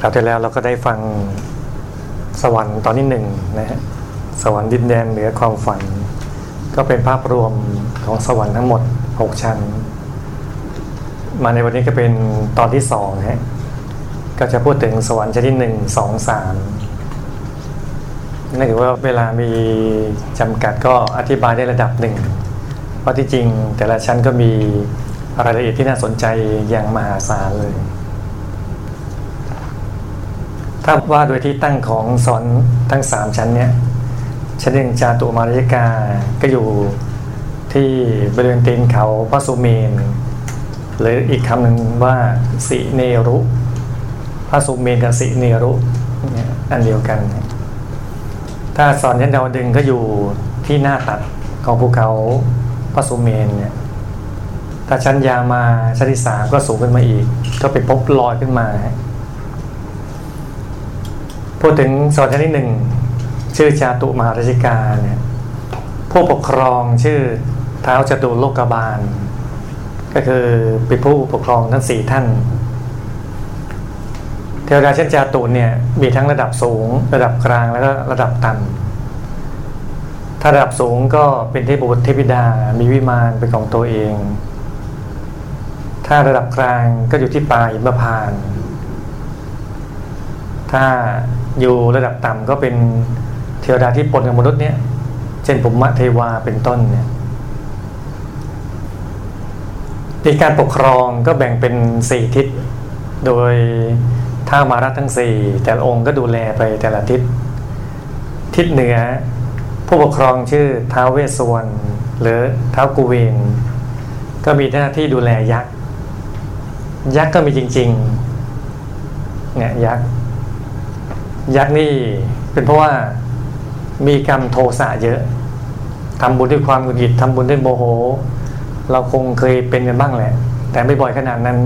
คราวที่แล้วเราก็ได้ฟังสวรรค์ตอนที่หนึ่งนะฮะสวรรค์ดินแดนเหนือความฝัน ก็เป็นภาพรวมของสวรรค์ทั้งหมด 6 ชั้น มาในวันนี้ก็เป็นตอนที่สองฮะก็จะพูดถึงสวรรค์ชั้นที่หนึ่งสองสามนั่นถือว่าเวลามีจำกัดก็อธิบายได้ระดับหนึ่งเพราะที่จริงแต่ละชั้นก็มีรายละเอียดที่น่าสนใจอย่างมหาศาลเลย ถ้าว่าโดยที่ตั้งของสอนทั้งสามชั้นเนี้ยชั้นหนึ่งจาตุมารยกา ก็อยู่ที่บริเวณตีนเขาพระสุเมน หรืออีกคำหนึ่งว่าสิเนรุพระสุเมนกับสิเนรุเนี่ยอันเดียวกัน ถ้าสอนชั้นดาวดึงก็อยู่ที่หน้าตัดของภูเขาพระสุเมนเนี่ยถ้าชั้นยามาชั้นที่สามก็สูงขึ้นมาอีก ก็ไปพบลอยขึ้นมา พูดถึงสอนชั้นที่หนึ่ง ชื่อจาตุมหาราชิกาเนี่ยผู้ปกครองชื่อเท้าจตุโลกบาล ก็คือเป็นผู้ปกครองทั้งสี่ท่าน เทวดาเชั้นจาตุเนี่ยมีทั้งระดับสูง ระดับกลางแล้วก็ระดับต่ำถ้าระดับสูงก็เป็นเทพบุตรเทพิดามีวิมานเป็นของตัวเอง ถ้าระดับกลางก็อยู่ที่ปลายอิมพานต์ ถ้าอยู่ระดับต่ำก็เป็นเทวดาที่ปนกับมนุษย์เนี่ย เช่นปุมมะเทวาเป็นต้นเนี่ยในการปกครองก็แบ่งเป็นสี่ทิศ โดยท้ามารัฐทั้งสี่แต่ละองค์ก็ดูแลไปแต่ละทิศ ทิศเหนือ ผู้ปกครองชื่อท้าวเวสสวรรณหรือท้าวกุเวนก็มีหน้าที่ดูแลยักษ์ ยักษ์ก็มีจริงๆเนี่ยยักษ์ ยักษ์นี่เป็นเพราะว่ามีกรรมโทสะเยอะทำบุญด้วยความหงุดหงิดทำบุญด้วยโมโห เราคงเคยเป็นกันบ้างแหละ แต่ไม่บ่อยขนาดนั้น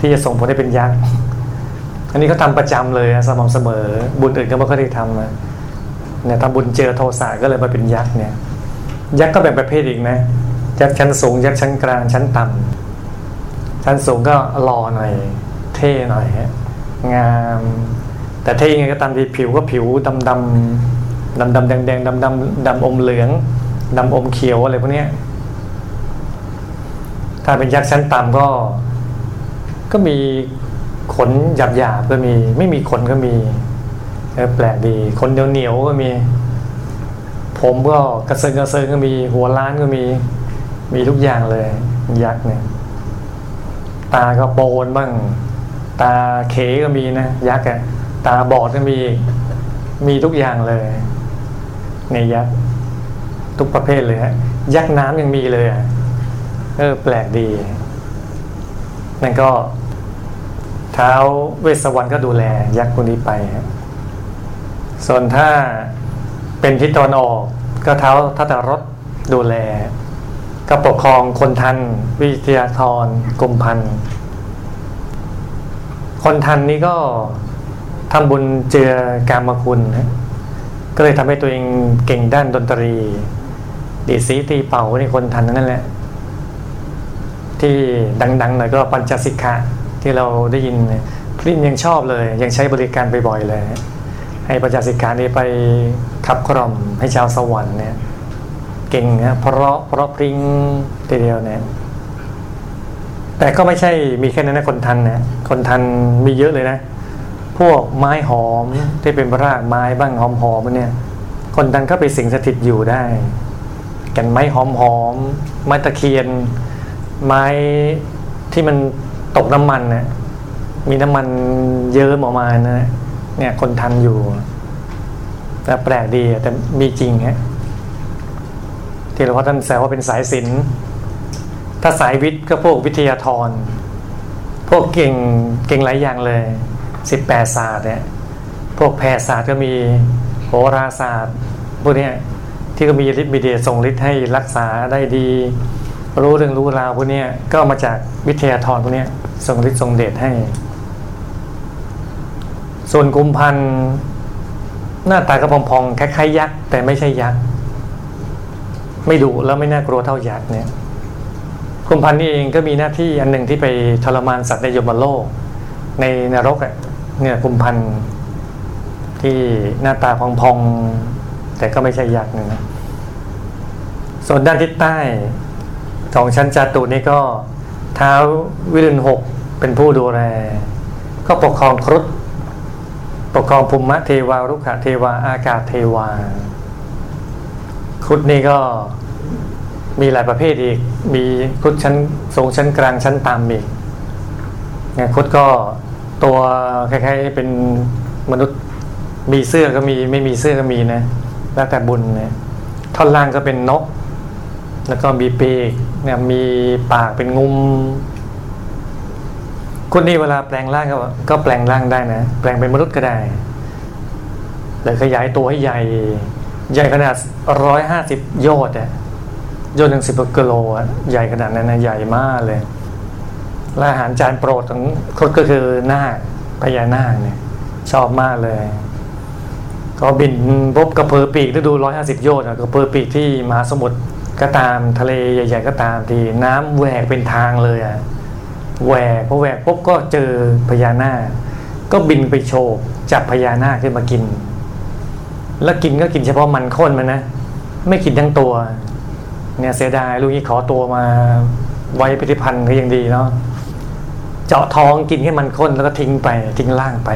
ที่จะส่งผลให้เป็นยักษ์อันนี้เขาทาประจำเลยสม่ำเสมอ บุญอื่นก็ไม่ค่อยได้ทำนะเนี่ยทำบุญเจอโทสะก็เลยมาเป็นยักษ์เนี่ย ยักษ์ก็แบ่งประเภทอีกนะยักษ์ชั้นสูงยักษ์ชั้นกลางชั้นต่ำชั้นสูงก็หล่อหน่อย เท่หน่อยงาม แต่เท่ยังไงก็ตามที่ผิวก็ผิวดำดำดำดำแดงแดงดำดำดำอมเหลืองดำอมเขียวอะไรพวกนี้ถ้าเป็นยักษ์ชั้นต่ำก็ ก็มีขนหยาบหยาบก็มี ไม่มีขนก็มีแปลกดีขนเหนียวเหนียวก็มี ผมก็กระเซิงกระเซิงก็มี หัวล้านก็มี มีทุกอย่างเลย ยักษ์เนี่ย ตาก็โปนบ้าง ตาเขก็มีนะ ยักษ์อะ ตาบอดก็มีมีทุกอย่างเลยในยักษ์ทุกประเภทเลยฮะยักษ์น้ำยังมีเลยอะเออแปลกดีนั่นก็เท้าเวสสวรรค์ก็ดูแล ยักษ์คนนี้ไปส่วนถ้าเป็นทิศตะวันออก ก็เท้าทัตรถดูแล ก็ปกครองคนทัน วิทยาธรกรมพันคนทันนี้ก็ ทำบุญเจือการมคุณนะก็เลยทำให้ตัวเองเก่งด้านดนตรี ดีสีตีเป่าในคนทันนั่นแหละ ที่ดังๆหน่อยก็ปัญจสิกขะที่เราได้ยินพรินยังชอบเลย ยังใช้บริการบ่อยๆเลย ให้ปัญจสิกขานี้ไปขับกล่อมให้ชาวสวรรค์เนี่ยเก่งนะเพราะเพราะพริ้งทีเดียวเนี่ยแต่ก็ไม่ใช่มีแค่นั้นนะคนทันนะคนทันมีเยอะเลยนะ วกไม้หอมที่เป็นรากไม้บ้างหอมหอมเนี่ย คนทันก็ไปสิงสถิตอยู่ได้กันไม้หอมหอมไม้ตะเคียน ไม้ที่มันตกน้ำมันเนะมีน้ำมันเยิ้มออกมานะเนี่ยคนทันอยู่ แต่แปลกดีแต่มีจริงฮะที่หลวงพ่อท่านแซวว่าเป็นสายศิลป์ถ้าสายวิทย์ก็พวกวิทยาธรพวกเก่งเก่งหลายอย่างเลย สิบแปดศาสตร์เนี่ยพวกแพทยศาสตร์ก็มีโหราศาสตร์พวกนี้ที่ก็มีฤทธิ์มีเดชส่งฤทธิ์ให้รักษาได้ดี รู้เรื่องรู้ราวพวกนี้ก็มาจากวิทยาธรพวกนี้ส่งฤทธิ์ส่งเดชให้ ส่วนกุมพันธ์หน้าตากระพองๆคล้ายๆยักษ์แต่ไม่ใช่ยักษ์ไม่ดุแล้วไม่น่ากลัวเท่ายักษ์เนี่ยกุมพันธ์นี่เองก็มีหน้าที่อันหนึ่งที่ไปทรมานสัตว์ในยมโลกในนรกอะ เนี่ยกุมพันที่หน้าตาพองๆ แต่ก็ไม่ใช่ยักษ์นะส่วนด้านทิศใต้ของชั้นจาตุนี่ก็เท้าวิรุณหกเป็นผู้ดูแล ก็ปกครองครุฑปกครองภูมิเทวารุขะเทวาอากาศเทวา ครุฑนี่ก็มีหลายประเภทอีก มีครุฑชั้นสูงชั้นกลางชั้นต่ำอีกไงครุฑก็ ตัวคล้ายๆเป็นมนุษย์มีเสื้อก็มีไม่มีเสื้อก็มีนะแล้วแต่บุญนะท่อนล่างก็เป็นนก แล้วก็มีปีกเนี่ยมีปากเป็นงุมคนนี้เวลาแปลงร่างก็ก็แปลงร่างได้นะ แปลงเป็นมนุษย์ก็ได้หรือขยายตัวให้ใหญ่ ใหญ่ขนาดร้อยห้าสิบโยชน์อะโยชน์หนึ่งสิบกิโลอะใหญ่ขนาดนั้นนะใหญ่มากเลย และอาหารจานโปรดของคนก็คือนาคพญานาคเนี่ย ชอบมากเลย ก็บินพบกระเพอปีกฤดูร้อยห้าสิบโยชน์กระเพอปีกที่มหาสมุทรก็ตามทะเลใหญ่ ๆ ก็ตามที่น้ำแหวกเป็นทางเลยอะแหวกพอแหวกปุ๊บก็เจอพญานาคก็บินไปโชว์จับพญานาคขึ้นมากิน แล้วกินก็กินเฉพาะมันข้นมันนะ ไม่กินทั้งตัว เนี่ยเสียดายลูกนี้ขอตัวมาไว้พิพิธภัณฑ์ก็ยังดีเนาะ เจาะท้องกินแค่มันข้นแล้วก็ทิ้งไป ทิ้งล่างไป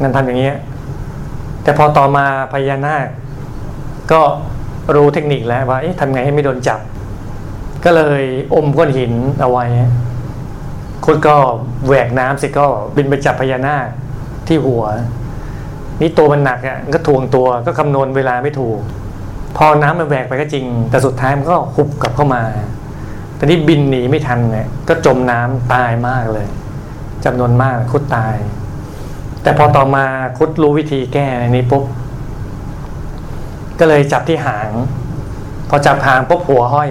นั่นทำอย่างเงี้ยแต่พอต่อมาพญานาคก็รู้เทคนิคแล้วว่าทำไงให้ไม่โดนจับ ก็เลยอมก้อนหินเอาไว้คุณก็แหวกน้ำสิก็บินไปจับพญานาคที่หัว นี่ตัวมันหนักอะก็ทวงตัวก็คำนวณเวลาไม่ถูก พอน้ำมันแหวกไปก็จริง แต่สุดท้ายมันก็หุบกลับเข้ามา ต่นี่บินหนีไม่ทันเนี่ยก็จมน้ำตายมากเลยจำนวนมากคุดตาย แต่พอต่อมาคุดรู้วิธีแก้นี้ปุ๊บก็เลยจับที่หาง พอจับหางปุ๊บหัวห้อย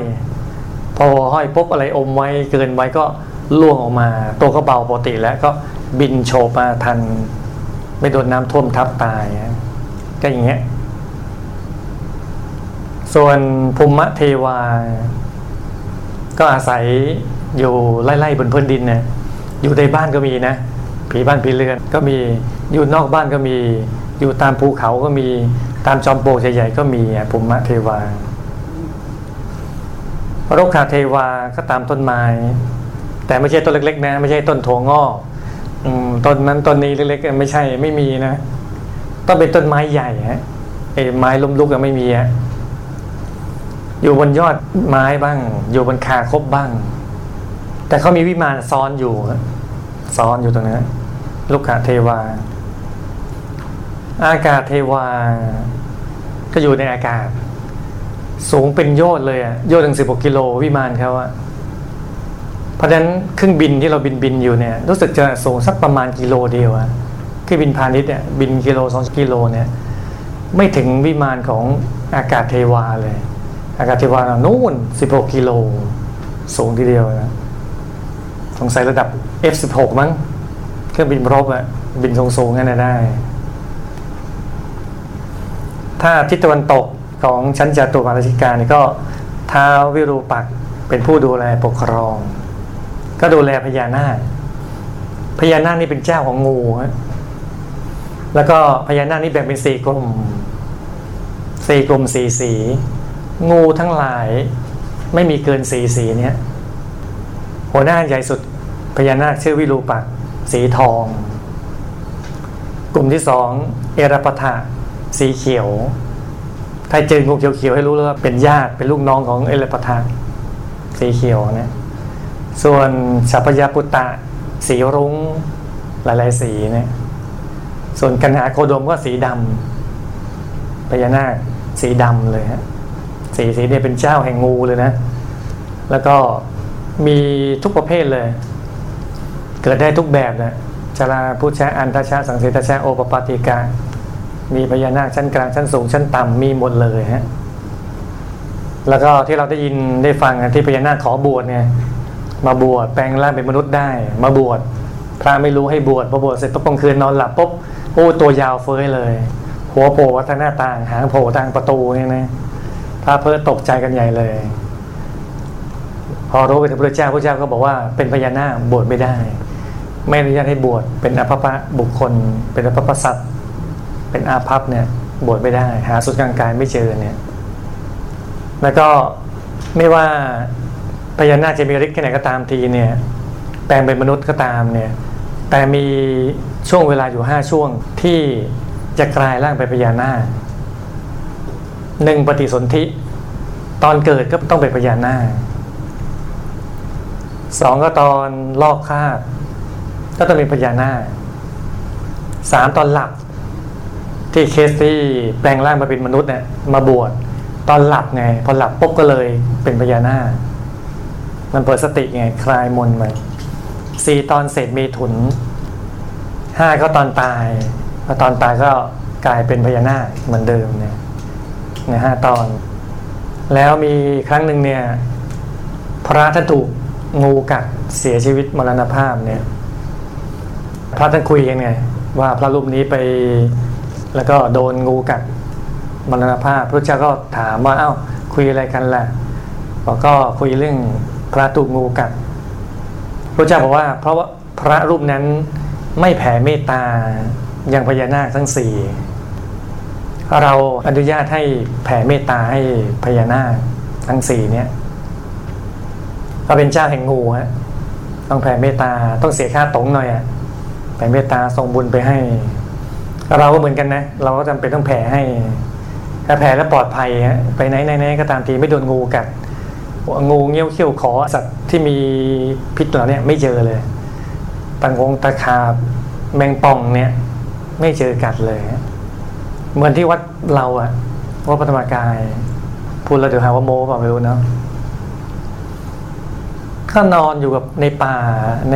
พอหัวห้อยปุ๊บอะไรอมไว้เกินไว้ก็ล่วงออกมา ตัวก็เบาปกติแล้วก็บินโฉบมาทัน ไม่โดนน้ำท่วมทับตายก็อย่างเงี้ยส่วนภูมิเทวา ก็อาศัยอยู่ไล่ๆบนพื้นดินเนี่ยอยู่ในบ้านก็มีนะ ผีบ้านผีเรือนก็มีอยู่นอกบ้านก็มี อยู่ตามภูเขาก็มีตามจอมโปกใหญ่ๆก็มีภูมิเทวาโรคขาเทวาก็ตามต้นไม้ แต่ไม่ใช่ต้นเล็กๆนะ ไม่ใช่ต้นถั่วงอกต้นนั้นต้นนี้เล็กๆไม่ใช่ไม่มีนะต้องเป็นต้นไม้ใหญ่ฮะไอ้ไม้ล้มลุกก็ไม่มีฮะ อยู่บนยอดไม้บ้าง อยู่บนคาคบบ้าง แต่เขามีวิมานซ้อนอยู่ซ้อนอยู่ตรงนั้นลูกขาเทวา อากาศเทวา ก็อยู่ในอากาศ สูงเป็นโยอดเลยอะโยอดถึงสิบกกิโลวิมานเขาอะเพราะฉะนั้นเครื่องบินที่เราบินบินอยู่เนี่ย รู้สึกจะสูงสักประมาณกิโลเดียวอะเครื่องบินพาณิชย์เนี่ยบินกิโลสองกิโลเนี่ย ไม่ถึงวิมานของอากาศเทวาเลย อากาศเทวานู่นสิบหกกิโล สูงทีเดียวนะสงสัยระดับ F16 มั้งเครื่องบินรบอะบินสูงๆงั้นได้ ถ้าทิศตะวันตกของชั้นจตุมาราชิกานี่ก็ท้าววิรูปักเป็นผู้ดูแลปกครอง ก็ดูแลพญานาคพญานาคนี่เป็นเจ้าของงูฮะแล้วก็พญานาคนี่แบ่งเป็นสี่กลุ่มสี่กลุ่มสี่สี งูทั้งหลายไม่มีเกินสีสีเนี้ยหัวหน้าใหญ่สุดพญานาคชื่อวิรูปักสีทอง กลุ่มที่สองเอราปทะสีเขียว ถ้าเจองูเขียวๆให้รู้เลยว่าเป็นญาติเป็นลูกน้องของเอราปทะสีเขียวนะส่วนสัพยาปุตตะสีรุ้งหลายๆสีเนี่ยส่วนกันหาโคดมก็สีดำพญานาคสีดำเลยฮะ สีสีเนี่ยเป็นเจ้าแห่งงูเลยนะ แล้วก็มีทุกประเภทเลย เกิดได้ทุกแบบนะจาราพุชะอันทชะสังเสตชะโอปปาติกา มีพญานาคชั้นกลางชั้นสูงชั้นต่ำมีหมดเลยฮะแล้วก็ที่เราได้ยินได้ฟังที่พญานาคขอบวชเนี่ยมาบวชแปลงร่างเป็นมนุษย์ได้ มาบวชพระไม่รู้ให้บวชพอบวชเสร็จปุ๊บกลางคืนนอนหลับปุ๊บโอ้ตัวยาวเฟ้ยเลย หัวโผล่วัฒนาต่างหางโผล่ทางประตูเนี่ยนะ พระเพื่อตกใจกันใหญ่เลย พอรู้ไปถึงพระเจ้าพระเจ้าก็บอกว่าเป็นพญานาคบวชไม่ได้ ไม่อนุญาตให้บวชเป็นอภพะบุคคล เป็นอภพสัตว์เป็นอาภัพเนี่ยบวชไม่ได้ หาสุดกลางกายไม่เจอเนี่ยแล้วก็ไม่ว่าพญานาคจะมีฤทธิ์แค่ไหนก็ตามทีเนี่ยแปลงเป็นมนุษย์ก็ตามเนี่ยแต่มีช่วงเวลาอยู่ห้าช่วงที่จะกลายร่างเป็นพญานาค หนึ่งปฏิสนธิ ตอนเกิดก็ต้องเป็นพญานาคสองก็ตอนลอกคาบก็ต้องเป็นพญานาคสามตอนหลับที่เคสที่แปลงร่างมาเป็นมนุษย์เนี่ยมาบวชตอนหลับไง พอหลับปุ๊บก็เลยเป็นพญานาคมันเปิดสติไงคลายมนไปสี่ตอนเศษเมถุนห้าก็ตอนตายพอตอนตายก็กลายเป็นพญานาคเหมือนเดิมเนี่ย นห้าตอน แล้วมีครั้งหนึ่งเนี่ย พระท่านถูกงูกัดเสียชีวิตมรณภาพเนี่ย พระท่านคุยกันไง ว่าพระรูปนี้ไปแล้วก็โดนงูกัดมรณภาพ พระเจ้าก็ถามว่าเอา้าคุยอะไรกันล่ะบอกก็คุยเรื่องพระถูกงูกัดพระเจ้าบอกว่า เพราะว่าพระรูปนั้นไม่แผ่เมตตายังพญานาคทั้งสี่ เราอนุญาตให้แผ่เมตตาให้พญานาคทั้งสี่เนี่ยก็เป็นเจ้าแห่งงูฮะต้องแผ่เมตตาต้องเสียค่าตรงหน่อยอะแผ่เมตตาส่งบุญไปให้ เราก็เหมือนกันนะ เราก็จำเป็นต้องแผ่ให้ถ้าแผ่แล้วปลอดภัยฮะไปไหนไหนก็ตามทีไม่โดนงูกัดงูเงี้ยวเขี้ยวขอสัตว์ที่มีพิษเหล่านี้ไม่เจอเลยตังงตะขาบแมงป่องเนี่ย ไม่เจอกัดเลย เหมือนที่วัดเราอะวัดปฐมกาย พูดแล้วเดี๋ยวหาว่าโม้เปล่าไม่รู้เนาะก็นอนอยู่กับในป่าใน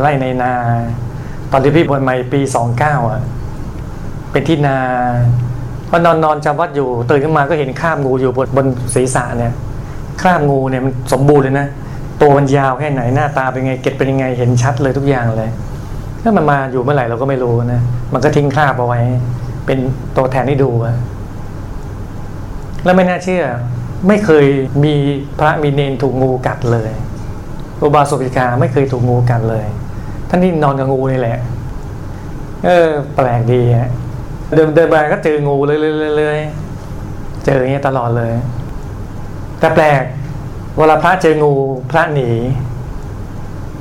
ไร่ในนา ตอนที่พี่บวชใหม่ปีสองเก้าอะ เป็นที่นาพอนอนนอนจำวัดอยู่ตื่นขึ้นมาก็เห็นข้ามงูอยู่บนบนศีรษะเนี่ยข้ามงูเนี่ยมันสมบูรณ์เลยนะตัวมันยาวแค่ไหนหน้าตาเป็นไงเก็ดเป็นยังไงเห็นชัดเลยทุกอย่างเลยถ้ามันมาอยู่เมื่อไหร่เราก็ไม่รู้นะมันก็ทิ้งคราบเอาไว้ เป็นตัวแทนให้ดูแล้วไม่น่าเชื่อ ไม่เคยมีพระมีเนนถูกงูกัดเลยอุบาสกิกาไม่เคยถูกงูกัดเลย ท่านที่นอนกับงูนี่แหละ เออ แปลกดีฮะเดินเดินไปก็เจองูเลยเลยเจออย่างเงี้ยตลอดเลย แต่แปลกเวลาพระเจองูพระหนี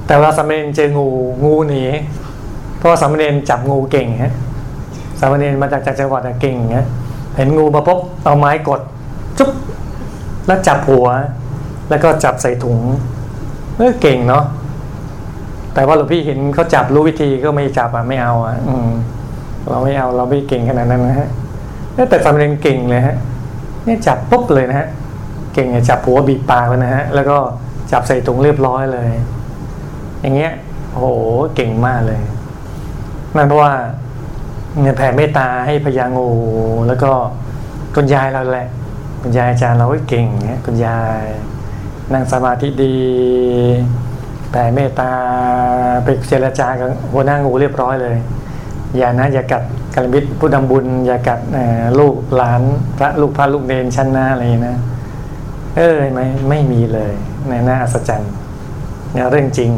แต่เวลาสามเณรเจองูงูหนีเพราะสามเณรจับงูเก่งฮะ สามเณรมาจากจากจังหวัดเก่งฮะเห็นงูมาปุ๊บเอาไม้กดจุ๊บแล้วจับหัว แล้วก็จับใส่ถุงเออเก่งเนาะแต่ว่าหลวงพี่เห็นเขาจับรู้วิธีก็ไม่จับอะไม่เอาอะ อืม เราไม่เอาเราไม่เก่งขนาดนั้นนะฮะแต่สำเณรเก่งเลยฮะเนี่ยจับปุ๊บเลยนะฮะเก่งเนี่ยจับหัวบีบปากเลยนะฮะแล้วก็จับใส่ถุงเรียบร้อยเลย อย่างเงี้ยโอ้โหเก่งมากเลยนั่นเพราะว่า แผ่เมตตาให้พญางู แล้วก็คุณยายเราแหละ คุณยายอาจารย์เราเก่งเนี่ยคุณยายนั่งสมาธิดีแผ่เมตตาไปเจรจากับหัวหน้างูเรียบร้อยเลย อย่านะอย่ากัดกัลมิตรผู้ดำบุญ อย่ากัดลูกหลานพระลูกพระลูกเนนชั้นหน้าอะไรนะ เออไม่ไม่มีเลยในหน้าอัศจรรย์เนี่ยเรื่องจริง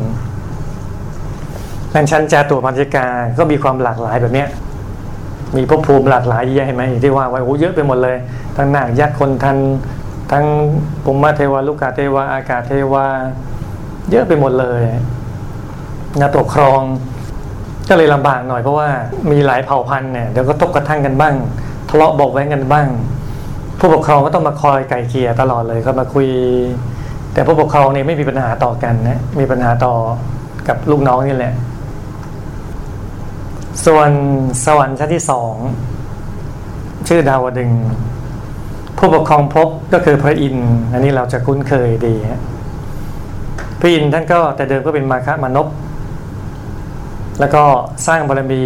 นั่นชั้นจาตัวพันธิกาก็มีความหลากหลายแบบเนี้ย มีภพภูมิหลากหลายเยอะเห็นไหมที่ว่าไว้โอ้เยอะไปหมดเลย ทั้งนางยักษ์คนทันทั้งปุมมาเทวาลูกาเทวา อากาศเทวา เยอะไปหมดเลยนะปกครองก็เลยลำบากหน่อยเพราะว่ามีหลายเผ่าพันธุ์เนี่ยเดี๋ยวก็ตกกระทั่งกันบ้าง ทะเลาะบอกแว้งกันบ้าง ผู้ปกครองก็ต้องมาคอยไก่เกียตลอดเลยก็มาคุย แต่ผู้ปกครองเนี่ยไม่มีปัญหาต่อกันนะมีปัญหาต่อกับลูกน้องนี่แหละ ส่วนสวรรค์ชั้นที่สองชื่อดาวดึง ผู้ปกครองพบก็คือพระอินทร์อันนี้เราจะคุ้นเคยดีพระอินทร์ท่านก็แต่เดิมก็เป็นมาคะมนพแล้วก็สร้างบารมี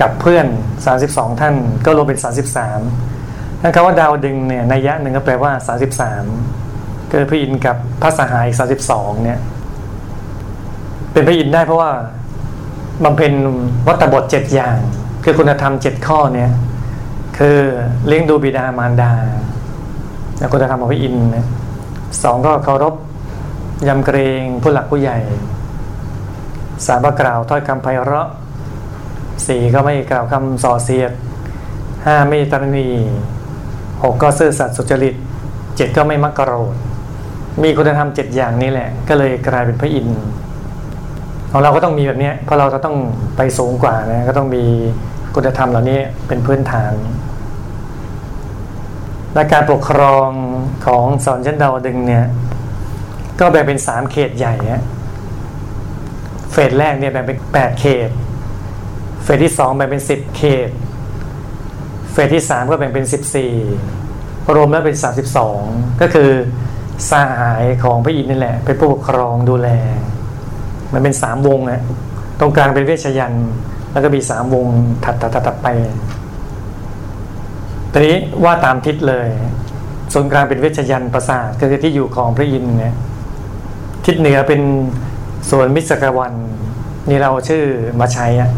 กับเพื่อน 32 ท่านก็รวมเป็น 33ท่านคำว่าดาวดึงเนี่ยในยะหนึ่งก็แปลว่า 33ก็พระอินทร์กับพระสหาย 32 เนี่ย เป็นพระอินทร์ได้เพราะว่า บำเพ็ญวัตบทเจ็ดอย่าง คือคุณธรรมเจ็ดข้อเนี่ยคือเลี้ยงดูบิดามารดาแล้วคุณธรรมของพระอินทร์สองก็เคารพยำเกรงผู้หลักผู้ใหญ่สามก็กล่าวถ้อยคำไพเราะสี่ก็ไม่กล่าวคำส่อเสียดห้าไม่ตรณีหกก็ซื่อสัตย์สุจริตเจ็ดก็ไม่มักกะโรธมีคุณธรรมเจ็ดอย่างนี้แหละ ก็เลยกลายเป็นพระอินทร์ ของเราก็ต้องมีแบบนี้เพราะเราจะต้องไปสูงกว่านะก็ต้องมีคุณธรรมเหล่านี้เป็นพื้นฐานและการปกครองของสอนชั้นดาวดึงเนี่ย ก็แบ่งเป็นสามเขตใหญ่เฟสแรกเนี่ยแบ่งเป็นแปดเขต เฟสที่สองแบ่งเป็นสิบเขต เฟสที่สามก็แบ่งเป็นสิบสี่รวมแล้วเป็นสามสิบสองก็คือสหายของพระอินทร์นี่แหละ เป็นผู้ปกครองดูแล มันเป็นสามวงนะตรงกลางเป็นเวชยันต์แล้วก็มีสามวงถัดถัดถัดไปตอนนี้ว่าตามทิศเลยส่วนกลางเป็นเวชยันต์ประสาทก็คือที่อยู่ของพระอินทร์เนี่ยทิศเหนือเป็นส่วนมิสกวันนี่เราชื่อมาใช้อะ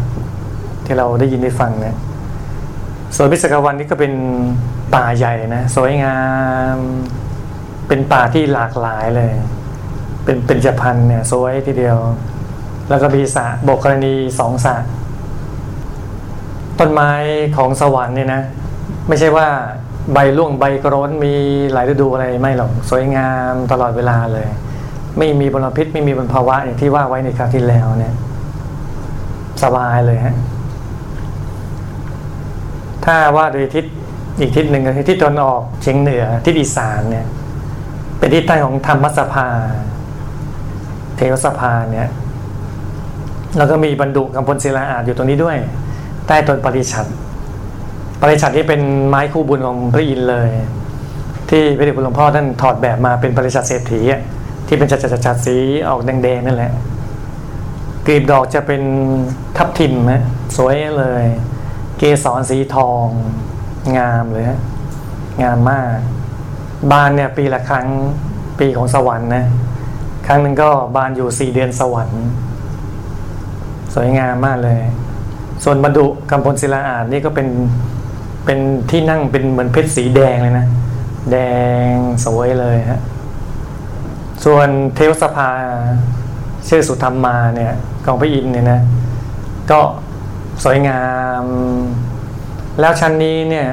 ที่เราได้ยินได้ฟังเนี่ยส่วนมิสกวันนี่ก็เป็นป่าใหญ่นะสวยงาม เป็นป่าที่หลากหลายเลย เป็นเป็นจพันเนี่ยสวยทีเดียว แล้วก็มีสระบกกรณีสองสระต้นไม้ของสวรรค์เนี่ยนะ ไม่ใช่ว่าใบร่วงใบกร้นมีหลายฤดูอะไรไม่หรอกสวยงามตลอดเวลาเลย ไม่มีมลพิษไม่มีบนภาวะอย่างที่ว่าไว้ในคราวที่แล้วเนี่ยสบายเลยฮะถ้าว่าโดยทิศอีกทิศหนึ่งก็คือทิศตะวันออกเฉียงเหนือทิศอีสานเนี่ย เป็นทิศใต้ของธรรมสภา ทวสภาเนี่ยแล้วก็มีบรรดุกำพลศิลาอาจอยู่ตรงนี้ด้วย ใต้ต้นปริชัดปริชัดที่เป็นไม้คู่บุญของพระอินทร์เลย ที่พระเดชคุณหลวงพ่อท่านถอดแบบมาเป็นปริชัดเศรษฐีที่เป็นจัดจัดจัดสีออกแดงๆนั่นแหละกลีบดอกจะเป็นทับทิมฮะสวยเลย เกสรสีทอง งามเลยฮะงามมาก บานเนี่ยปีละครั้งปีของสวรรค์นะ รั้งหนึ่งก็บานอยู่สี่เดือนสวรรค์ สวยงามมากเลย ส่วนบรรดุกำพลศิลาอาจนี่ก็เป็นเป็นที่นั่งเป็นเหมือนเพชรสีแดงเลยนะ แดงสวยเลยฮะส่วนเทวสภาชื่อสุธรรมมาเนี่ยของพระอินทร์เนี่ยนะ ก็สวยงาม แล้วชั้นนี้เนี่ย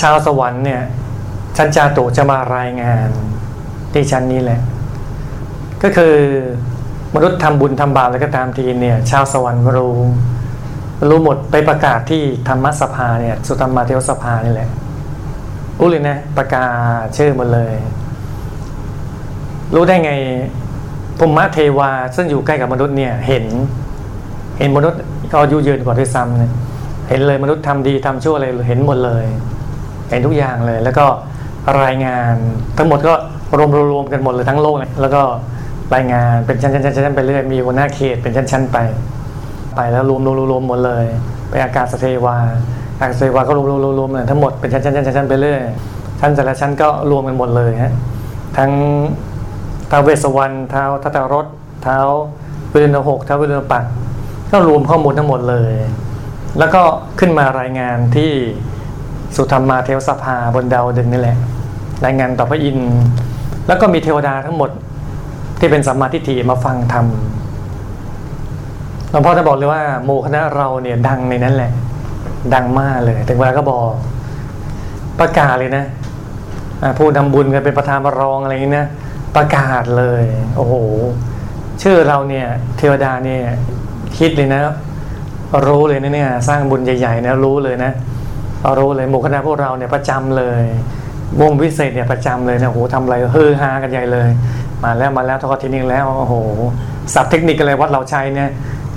ชาวสวรรค์เนี่ยชั้นจาตุจะมารายงาน ที่ชั้นนี้แหละ ก็คือมนุษย์ทำบุญทำบาปอะไรก็ตามทีเนี่ย ชาวสวรรค์รู้รู้หมดไปประกาศที่ธรรมสภาเนี่ย สุธรรมาเทวสภานี่แหละรู้เลยนะประกาศชื่อหมดเลย รู้ได้ไงพุมมะเทวาซึ่งอยู่ใกล้กับมนุษย์เนี่ย เห็น เห็นมนุษย์ก็อายุยืนกว่าด้วยซ้ำเนี่ยเห็นเลยมนุษย์ทำดีทำชั่วอะไรเห็นหมดเลย เห็นทุกอย่างเลย แล้วก็รายงานทั้งหมดก็ รวมรวมกันหมดเลยทั้งโลกเลยแล้วก็รายงานเป็นชั้นชั้นชั้นชั้นไปเรื่อยมีหัวหน้าเขตเป็นชั้นชั้นไป ไปแล้วรวมรวมรวมหมดเลย ไปอากาศสเทวาอากาศสเทวาก็รวมรวมรวมรวมเลยทั้งหมดเป็นชั้นชั้นชั้นชั้นไปเรื่อยชั้นแต่ละชั้นก็รวมกันหมดเลยฮะทั้งท้าวเวสวรรณท้าวทัตตรสท้าววิรุณหกท้าววิรุณปักก็รวมข้อมูลทั้งหมดเลย แล้วก็ขึ้นมารายงานที่สุธรรมาเทวสภาบนดาวดึงนี่แหละ รายงานต่อพระอินทร์ แล้วก็มีเทวดาทั้งหมดที่เป็นสัมมาทิฏฐิมาฟังธรรมหลวงพ่อจะบอกเลยว่าโมคณะเราเนี่ยดังในนั้นแหละ ดังมากเลย ถึงเวลาก็บอกประกาศเลยนะผู้นำบุญกันเป็นประธานรองอะไรอย่างนี้นะประกาศเลย โอ้โห ชื่อเราเนี่ย เทวดาเนี่ยคิดเลยนะ รู้เลยนะเนี่ย สร้างบุญใหญ่ๆนะรู้เลยนะรู้เลยหมู่คณะพวกเราเนี่ยประจำเลย วงวิเศษเนี่ยประจำเลยนะโอ้โหทำอะไรเฮอฮากันใหญ่เลย มาแล้วมาแล้วทอทีนึงแล้วโอ้โหสับเทคนิคอะไรวัดเราใช้เนี่ย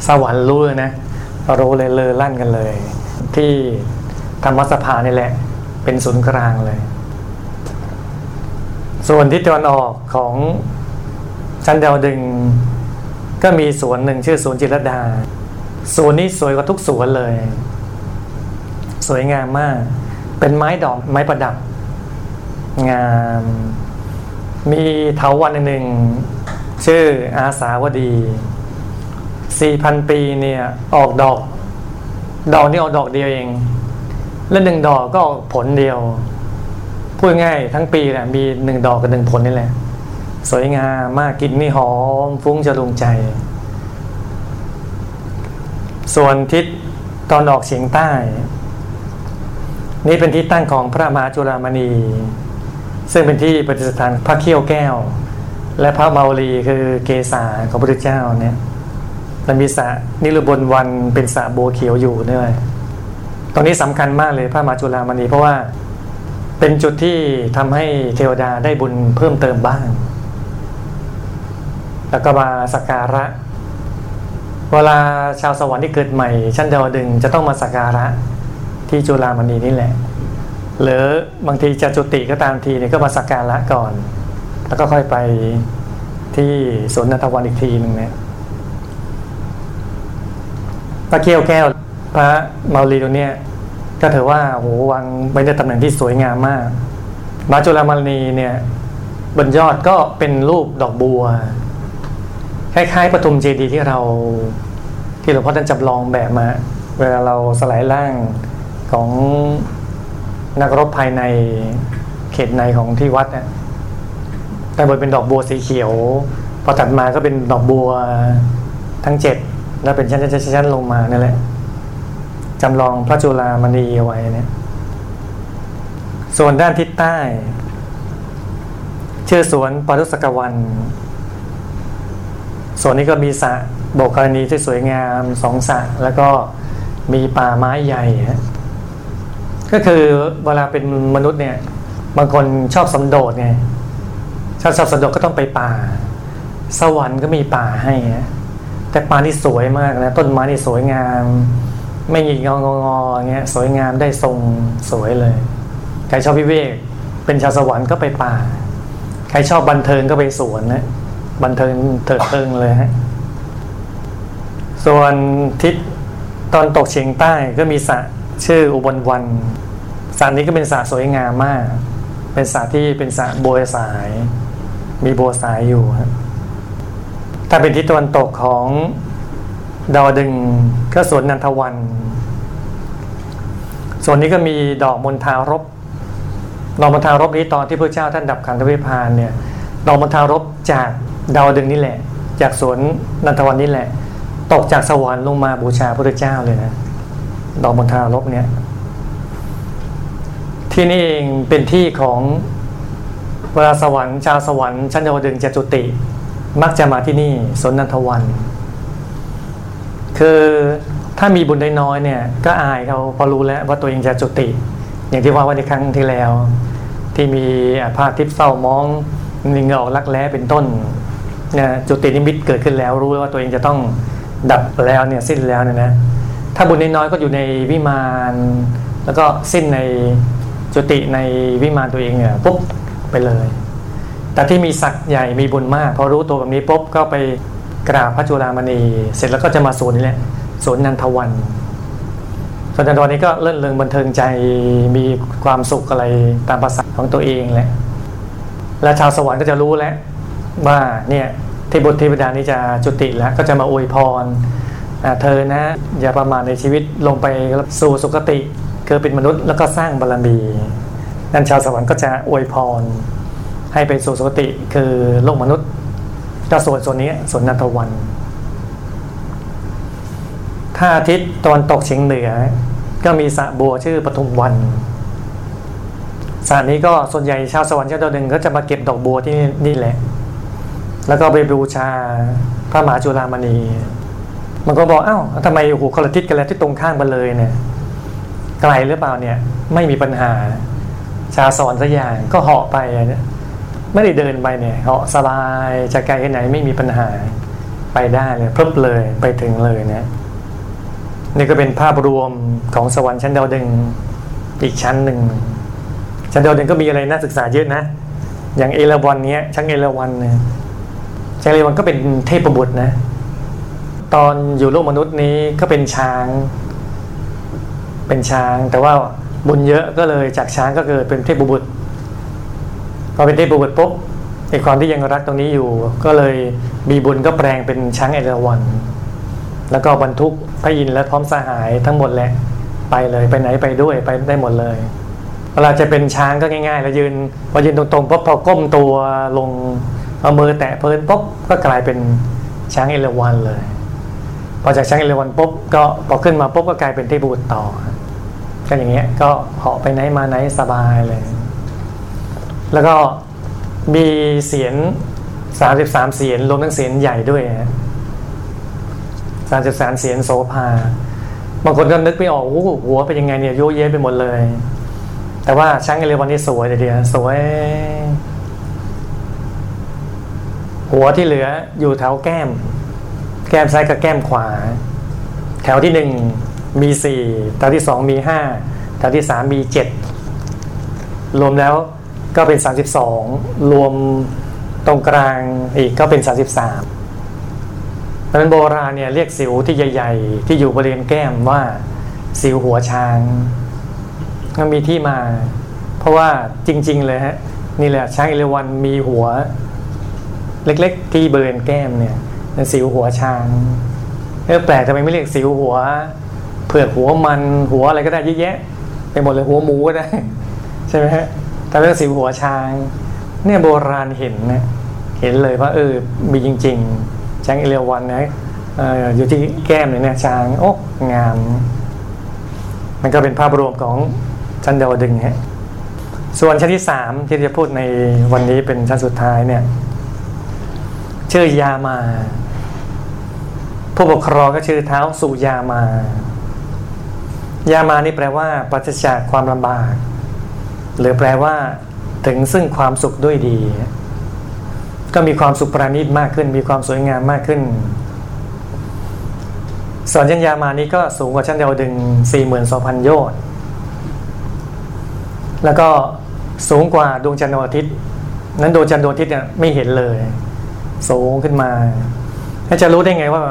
สวรรค์รู้นะรู้เลยเลยลั่นกันเลย ที่ธรรมสภานี่แหละ เป็นศูนย์กลางเลย ส่วนทิศตะวันออกของชั้นดาวดึง ก็มีสวนหนึ่งชื่อสวนจิรดาสวนนี้สวยกว่าทุกสวนเลย สวยงามมาก เป็นไม้ดอกไม้ประดับ งาม มีเถาวันหนึ่ง ชื่ออาสาวดีสี่พันปีเนี่ยออกดอก ดอกนี่ออกดอกเดียวเอง และหนึ่งดอกก็ออกผลเดียว พูดง่ายทั้งปีแหละมีหนึ่งดอกกับหนึ่งผลนี่แหละ สวยงามมากกลิ่นนี่หอม ฟุ้งจะลงใจ ส่วนทิศตอนออกเฉียงใต้ นี่เป็นที่ตั้งของพระมหาจุฬามณี ซึ่งเป็นที่ปฏิสถานพระเขี้ยวแก้ว และพระเมาลีคือเกศาของพระพุทธเจ้าเนี่ยมันมีสระนิรบนวันเป็นสระโบวเขียวอยู่ด้วยตรงนี้สำคัญมากเลยพระมหาจุฬามณีเพราะว่าเป็นจุดที่ทำให้เทวดาได้บุญเพิ่มเติมบ้าง แล้วก็มาสักการะ เวลาชาวสวรรค์ที่เกิดใหม่ ชั้นดาวดึงจะต้องมาสักการะที่จุฬามณีนี่แหละ หรือบางทีจะจุติก็ตามทีเนี่ยก็มาสักการะก่อน แล้วก็ค่อยไปที่สวนนันทวันอีกทีหนึ่งเนี่ยพระเกี้ยวแก้วพระเมาลีตรงเนี้ยก็ถือว่าโหวางไว้ในตำแหน่งที่สวยงามมากมาจุฬามณีเนี่ยบนยอดก็เป็นรูปดอกบัว คล้ายๆปฐุมเจดีย์ที่เรา ที่หลวงพ่อท่านจำลองแบบมา เวลาเราสลายร่างของ นักรบภายในเขตในของที่วัดเนี่ยแต่บนเป็นดอกบัวสีเขียว พอถัดมาก็เป็นดอกบัวทั้งเจ็ดแล้วเป็นชั้นๆๆลงมานั่นแหละจำลองพระจุลามณีเอาไว้เนี่ยส่วนด้านทิศใต้ ชื่อสวนปารุสกวันส่วนนี้ก็มีสระโบกกรณีที่สวยงามสองสระแล้วก็มีป่าไม้ใหญ่ ก็คือเวลาเป็นมนุษย์เนี่ย บางคนชอบสันโดษไงชอบชอบสันโดษก็ต้องไปป่า สวรรค์ก็มีป่าให้แต่ป่าที่สวยมากนะต้นไม้ที่สวยงาม ไม่หงิกงองงอเงี้ยสวยงามได้ทรงสวยเลยใครชอบพิเวกเป็นชาวสวรรค์ก็ไปป่า ใครชอบบันเทิงก็ไปสวนนะบันเทิงเถิดเทิงเลยฮะส่วนทิศตอนตกเฉียงใต้ก็มีสระ ชื่ออุบลวันสระนี้ก็เป็นสระสวยงามมาก เป็นสระที่เป็นสระโบยสาย มีโบสายอยู่ครับถ้าเป็นทิศตะวันตกของดาวดึงก็สวนนันทวันส่วนนี้ก็มีดอกมณฑารบดอกมณฑารบนี้ตอนที่พระเจ้าท่านดับขันธวิพานเนี่ยดอกมณฑารบจากดาวดึงนี่แหละ จากสวนนันทวันนี่แหละ ตกจากสวรรค์ลงมาบูชาพระเจ้าเลยนะ ดอกมณฑารบเนี่ย ที่นี่เองเป็นที่ของเวลาสวรรค์ชาวสวรรค์ชั้นดาวดึงจะจุติ มักจะมาที่นี่สนนันทวัน คือถ้ามีบุญได้น้อยเนี่ย ก็อายเขาพอรู้แล้วว่าตัวเองจะจุติ อย่างที่ว่าวันในครั้งที่แล้ว ที่มีภาพทิพย์เศร้ามองมีเงาลักแร้เป็นต้นจุตินิมิตเกิดขึ้นแล้วรู้ว่าตัวเองจะต้องดับแล้วเนี่ยสิ้นแล้วเนี่ยนะ ถ้าบุญน้อยก็อยู่ในวิมาน แล้วก็สิ้นในจุติในวิมานตัวเองเนี่ยปุ๊บไปเลย แต่ที่มีศักย์ใหญ่มีบุญมากพอรู้ตัวแบบนี้ปุ๊บก็ไปกราบพระจุลามณี เสร็จแล้วก็จะมาสวนนี่แหละสวนนันทวันสวนนันทวันนี้ก็เลื่อนเริงบันเทิงใจมีความสุขอะไรตามภาษาของตัวเองแหละและชาวสวรรค์ก็จะรู้แล้วว่าเนี่ยเทพบุตรเทพดานี้จะจุติแล้วก็จะมาอวยพร เธอนะอย่าประมาทในชีวิตลงไปสู่สุคติ คือเป็นมนุษย์แล้วก็สร้างบารมีนั่นชาวสวรรค์ก็จะอวยพร ให้ไปสู่สุคติคือโลกมนุษย์ก็ส่วนส่วนนี้ส่วนนันทวันถ้าอาทิตย์ตอนตกเฉียงเหนือ ก็มีสระบัวชื่อปทุมวันสระนี้ก็ส่วนใหญ่ชาวสวรรค์ชาวดาวดึงก็จะมาเก็บดอกบัวที่นี่แหละ แล้วก็ไปบูชาพระมหาจุฬามณี มันก็บอกอ้าวทำไมหูคนละทิศกันแล้วที่ตรงข้างกันเลยเนี่ยไกลหรือเปล่าเนี่ย ไม่มีปัญหา ชาวสวรรค์สักอย่างก็เหาะไปเนี่ยไม่ได้เดินไปเนี่ยเหาะสบายจะไกลแค่ไหนไม่มีปัญหาไปได้เลยพรึบเลยไปถึงเลยเนี่ยนี่ก็เป็นภาพรวมของสวรรค์ชั้นดาวดึงอีกชั้นหนึ่งชั้นดาวดึงก็มีอะไรน่าศึกษาเยอะนะ อย่างเอราวันเนี้ยชั้นเอราวันเนี่ยชั้นเอราวันก็เป็นเทพบุตรนะ ตอนอยู่โลกมนุษย์นี้ก็เป็นช้าง เป็นช้าง แต่ว่าบุญเยอะก็เลยจากช้างก็เกิดเป็นเทพบุตรพอเป็นเทพบุตรปุ๊บไอความที่ยังรักตรงนี้อยู่ ก็เลยมีบุญก็แปลงเป็นช้างเอราวัณแล้วก็บรรทุกพระอินทร์และพร้อมสหายทั้งหมดแหละไปเลยไปไหนไปด้วยไปได้หมดเลย เวลาจะเป็นช้างก็ง่ายๆ แล้วยืนพอยืนตรงๆปุ๊บพอก้มตัวลงเอามือแตะเพลินปุ๊บก็กลายเป็นช้างเอราวัณเลย พอจากช้างเอราวัณปุ๊บก็พอขึ้นมาปุ๊บก็กลายเป็นเทพบุตรต่อก็อย่างเงี้ยก็เหาะไปไหนมาไหนสบายเลย แล้วก็มีเสียนสามสิบสามเสียนรวมทั้งเสียนใหญ่ด้วยสามสิบสามเสียนโสภาบางคนก็นึกไม่ออกโอ้หัวเป็นยังไงเนี่ยโยเยะไปหมดเลย แต่ว่าช้างเอราวัณนี่สวยเลยเดียวสวย หัวที่เหลืออยู่แถวแก้ม แก้มซ้ายกับแก้มขวา แถวที่หนึ่งมีสี่แถวที่สองมีห้าแถวที่สามมีเจ็ดรวมแล้วก็เป็นสามสิบสองรวมตรงกลางอีกก็เป็นสามสิบสามเพราะนั้นโบราณเนี่ยเรียกสิวที่ใหญ่ ๆ ที่อยู่บริเวณแก้มว่าสิวหัวช้างมันมีที่มา เพราะว่าจริง ๆ เลยฮะนี่แหละช้างเอราวัณมีหัว เล็ก ๆ ที่บริเวณแก้มเนี่ย เป็นสิวหัวช้างเออแปลกทำไมไม่เรียกสิวหัว เผือกหัวมันหัวอะไรก็ได้เยอะแยะไปหมดเลยหัวหมูก็ได้ ใช่ไหมฮะแต่เรื่องสิวหัวช้าง เนี่ยโบราณเห็นนะเห็นเลยว่าเออมีจริงๆช้างเอราวัณนะออยู่ที่แก้มเนี่ยช้างโอ้งาม มันก็เป็นภาพรวมของชั้นดาวดึงฮะส่วนชั้นที่สามที่จะพูดในวันนี้เป็นชั้นสุดท้ายเนี่ยชื่อยามา ผู้ปกครองก็ชื่อเท้าสุยามา ยามานี่แปลว่าปราศจากความลำบาก หรือแปลว่า ถึงซึ่งความสุขด้วยดี ก็มีความสุขประณีตมากขึ้น มีความสวยงามมากขึ้นสอนยันยามานี้ก็สูงกว่าชั้นเดาวดึง 42,000 โยชน์ แล้วก็สูงกว่าดวงจันทร์ดวงอาทิตย์ นั้นดวงจันทร์ดวงอาทิตย์เนี่ยไม่เห็นเลย สูงขึ้นมาแล้วจะรู้ได้ไงว่า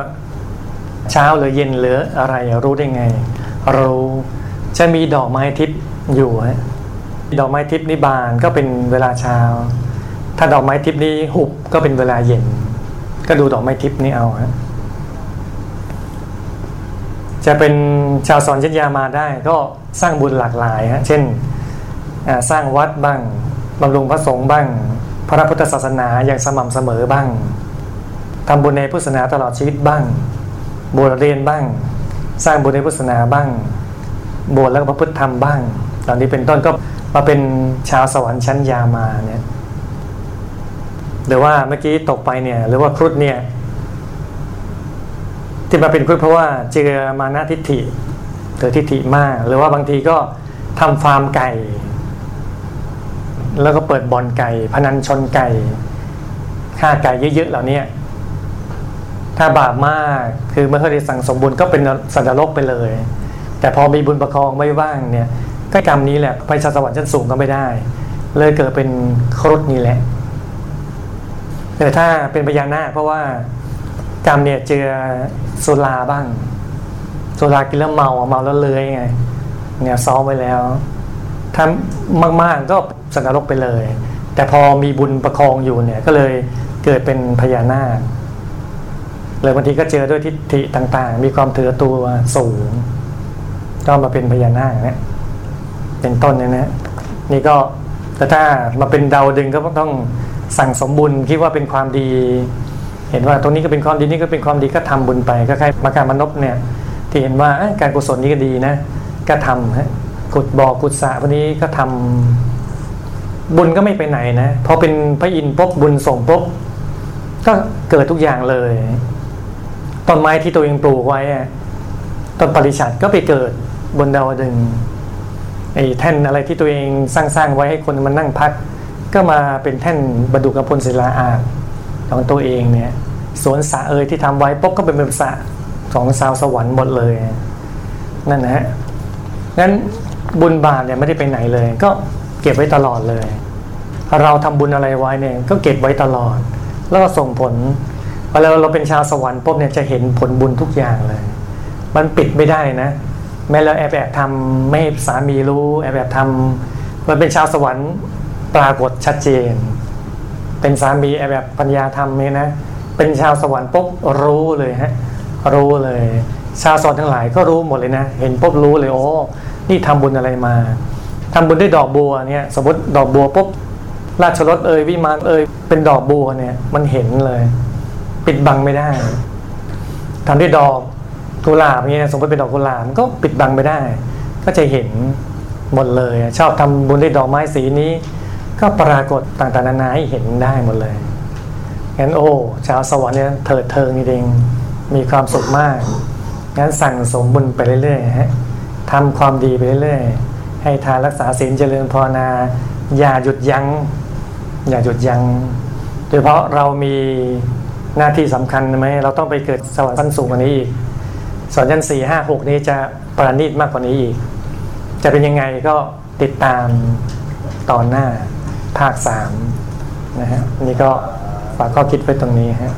เช้าหรือเย็นหรืออะไรรู้ได้ไง รู้จะมีดอกไม้ทิพย์อยู่ฮะดอกไม้ทิพย์นิบานก็เป็นเวลาเช้า ถ้าดอกไม้ทิพย์นี้หุบก็เป็นเวลาเย็น ก็ดูดอกไม้ทิพย์นี้เอาฮะจะเป็นชาวสอนเชนยามาได้ก็สร้างบุญหลากหลายฮะเช่นสร้างวัดบ้างบำรุงพระสงฆ์บ้าง พระพุทธศาสนาอย่างสม่ำเสมอบ้างทำบุญในพุทธศาสนาตลอดชีวิตบ้าง บวชเรียนบ้าง สร้างบุญในพุทธศาสนาบ้าง บวชแล้วก็พระพุทธธรรมบ้าง ตอนนี้เป็นต้นก็มาเป็นชาวสวรรค์ชั้นยามาเนี่ยหรือว่าเมื่อกี้ตกไปเนี่ยหรือว่าครุฑเนี่ยที่มาเป็นครุฑเพราะว่าเจอมานาทิฏฐิเกิดทิฏฐิมาก หรือว่าบางทีก็ทำฟาร์มไก่ แล้วก็เปิดบ่อนไก่ พนันชนไก่ฆ่าไก่เยอะๆเหล่านี้ ถ้าบาปมากคือไม่เคยได้สั่งสมบุญก็เป็นสัตว์โลกไปเลย แต่พอมีบุญประคองไม่ว่างเนี่ยก็กรรมนี้แหละไปชาสวรรค์ชั้นสูงก็ไม่ได้ เลยเกิดเป็นครุฑนี่แหละแต่ถ้าเป็นพญานาคเพราะว่ากรรมเนี่ยเจอสุราบ้างสุรากินแล้วเมาเมาแล้วเลยไงเนี่ยซ้อมไว้แล้ว ถ้ามากๆก็สัตว์นรกไปเลย แต่พอมีบุญประคองอยู่เนี่ยก็เลยเกิดเป็นพญานาค เลยบางทีก็เจอด้วยทิฏฐิต่างๆ มีความถือตัวสูง ก็มาเป็นพญานาคเนี่ยเป็นต้นเนี่ยนะนี่ก็แต่ถ้ามาเป็นดาวดึงก็ต้องสั่งสมบุญคิดว่าเป็นความดี เห็นว่าตรงนี้ก็เป็นความดีนี่ก็เป็นความดีก็ทำบุญไปก็ใครมาการมนบเนี่ย ที่เห็นว่าการกุศลนี้ก็ดีนะ ก็ทำฮะกุดบ่อกุดสะวันนี้ก็ทำบุญก็ไม่ไปไหนนะพอเป็นพระอินทร์ปุ๊บบุญส่งปุ๊บก็เกิดทุกอย่างเลย ต้นไม้ที่ตัวเองปลูกไว้ต้นปริชัดก็ไปเกิดบนดาวดึงไอ้แท่นอะไรที่ตัวเองสร้างๆไว้ให้คนมานั่งพัก ก็มาเป็นแท่นบรรดุกพลศิลาอาบของตัวเองเนี่ยสวนสะเอยที่ทำไว้ปุ๊บก็เป็นแบบสะของสาวสวรรค์หมดเลยนั่นนะฮะงั้นบุญบาปเนี่ยไม่ได้ไปไหนเลย ก็เก็บไว้ตลอดเลย เราทำบุญอะไรไว้เนี่ยก็เก็บไว้ตลอด แล้วก็ส่งผล พอเราเราเป็นชาวสวรรค์ปุ๊บเนี่ยจะเห็นผลบุญทุกอย่างเลย มันปิดไม่ได้นะ แม้เราแอบแอบทำไม่สามีรู้แอบแอบทำมันเป็นชาวสวรรค์ปรากฏชัดเจน เป็นสามีแอบแบบปัญญาธรรมเนี่ยนะ เป็นชาวสวรรค์ปุ๊บรู้เลยฮะรู้เลย ชาวสวรรค์ทั้งหลายก็รู้หมดเลยนะ เห็นปุ๊บรู้เลยโอ้นี่ทำบุญอะไรมาทำบุญด้วยดอกบัวเนี่ย สมมติดอกบัวปุ๊บราชรถเอ่ยวิมานเอ่ยเป็นดอกบัวเนี่ยมันเห็นเลย ปิดบังไม่ได้ทำด้วยดอกกุหลาบเนี่ยสมมติเป็นดอกกุหลาบมันก็ปิดบังไม่ได้ ก็จะเห็นหมดเลย ชอบทำบุญด้วยดอกไม้สีนี้ ก็ปรากฏต่างๆนานาให้เห็นได้หมดเลยงั้นโอ้ชาวสวรรค์เนี่ยเถิดเทิงจริงมีความสุขมากงั้นสั่งสมบุญไปเรื่อยๆฮะทำความดีไปเรื่อยๆให้ทานรักษาศีลเจริญภาวนา อย่าหยุดยัง้งอย่าหยุดยัง้งโดยเฉพาะเรามี หน้าที่สำคัญไหมเราต้องไปเกิดสวรรค์ชั้นสูงกว่านี้อีกสวรรค์ชั้นสี่ห้าหกนี้จะประณีตมากกว่านี้อีก จะเป็นยังไงก็ติดตามตอนหน้าภาคสามนะฮะนี่ก็ฝากข้อคิดไว้ตรงนี้ฮะ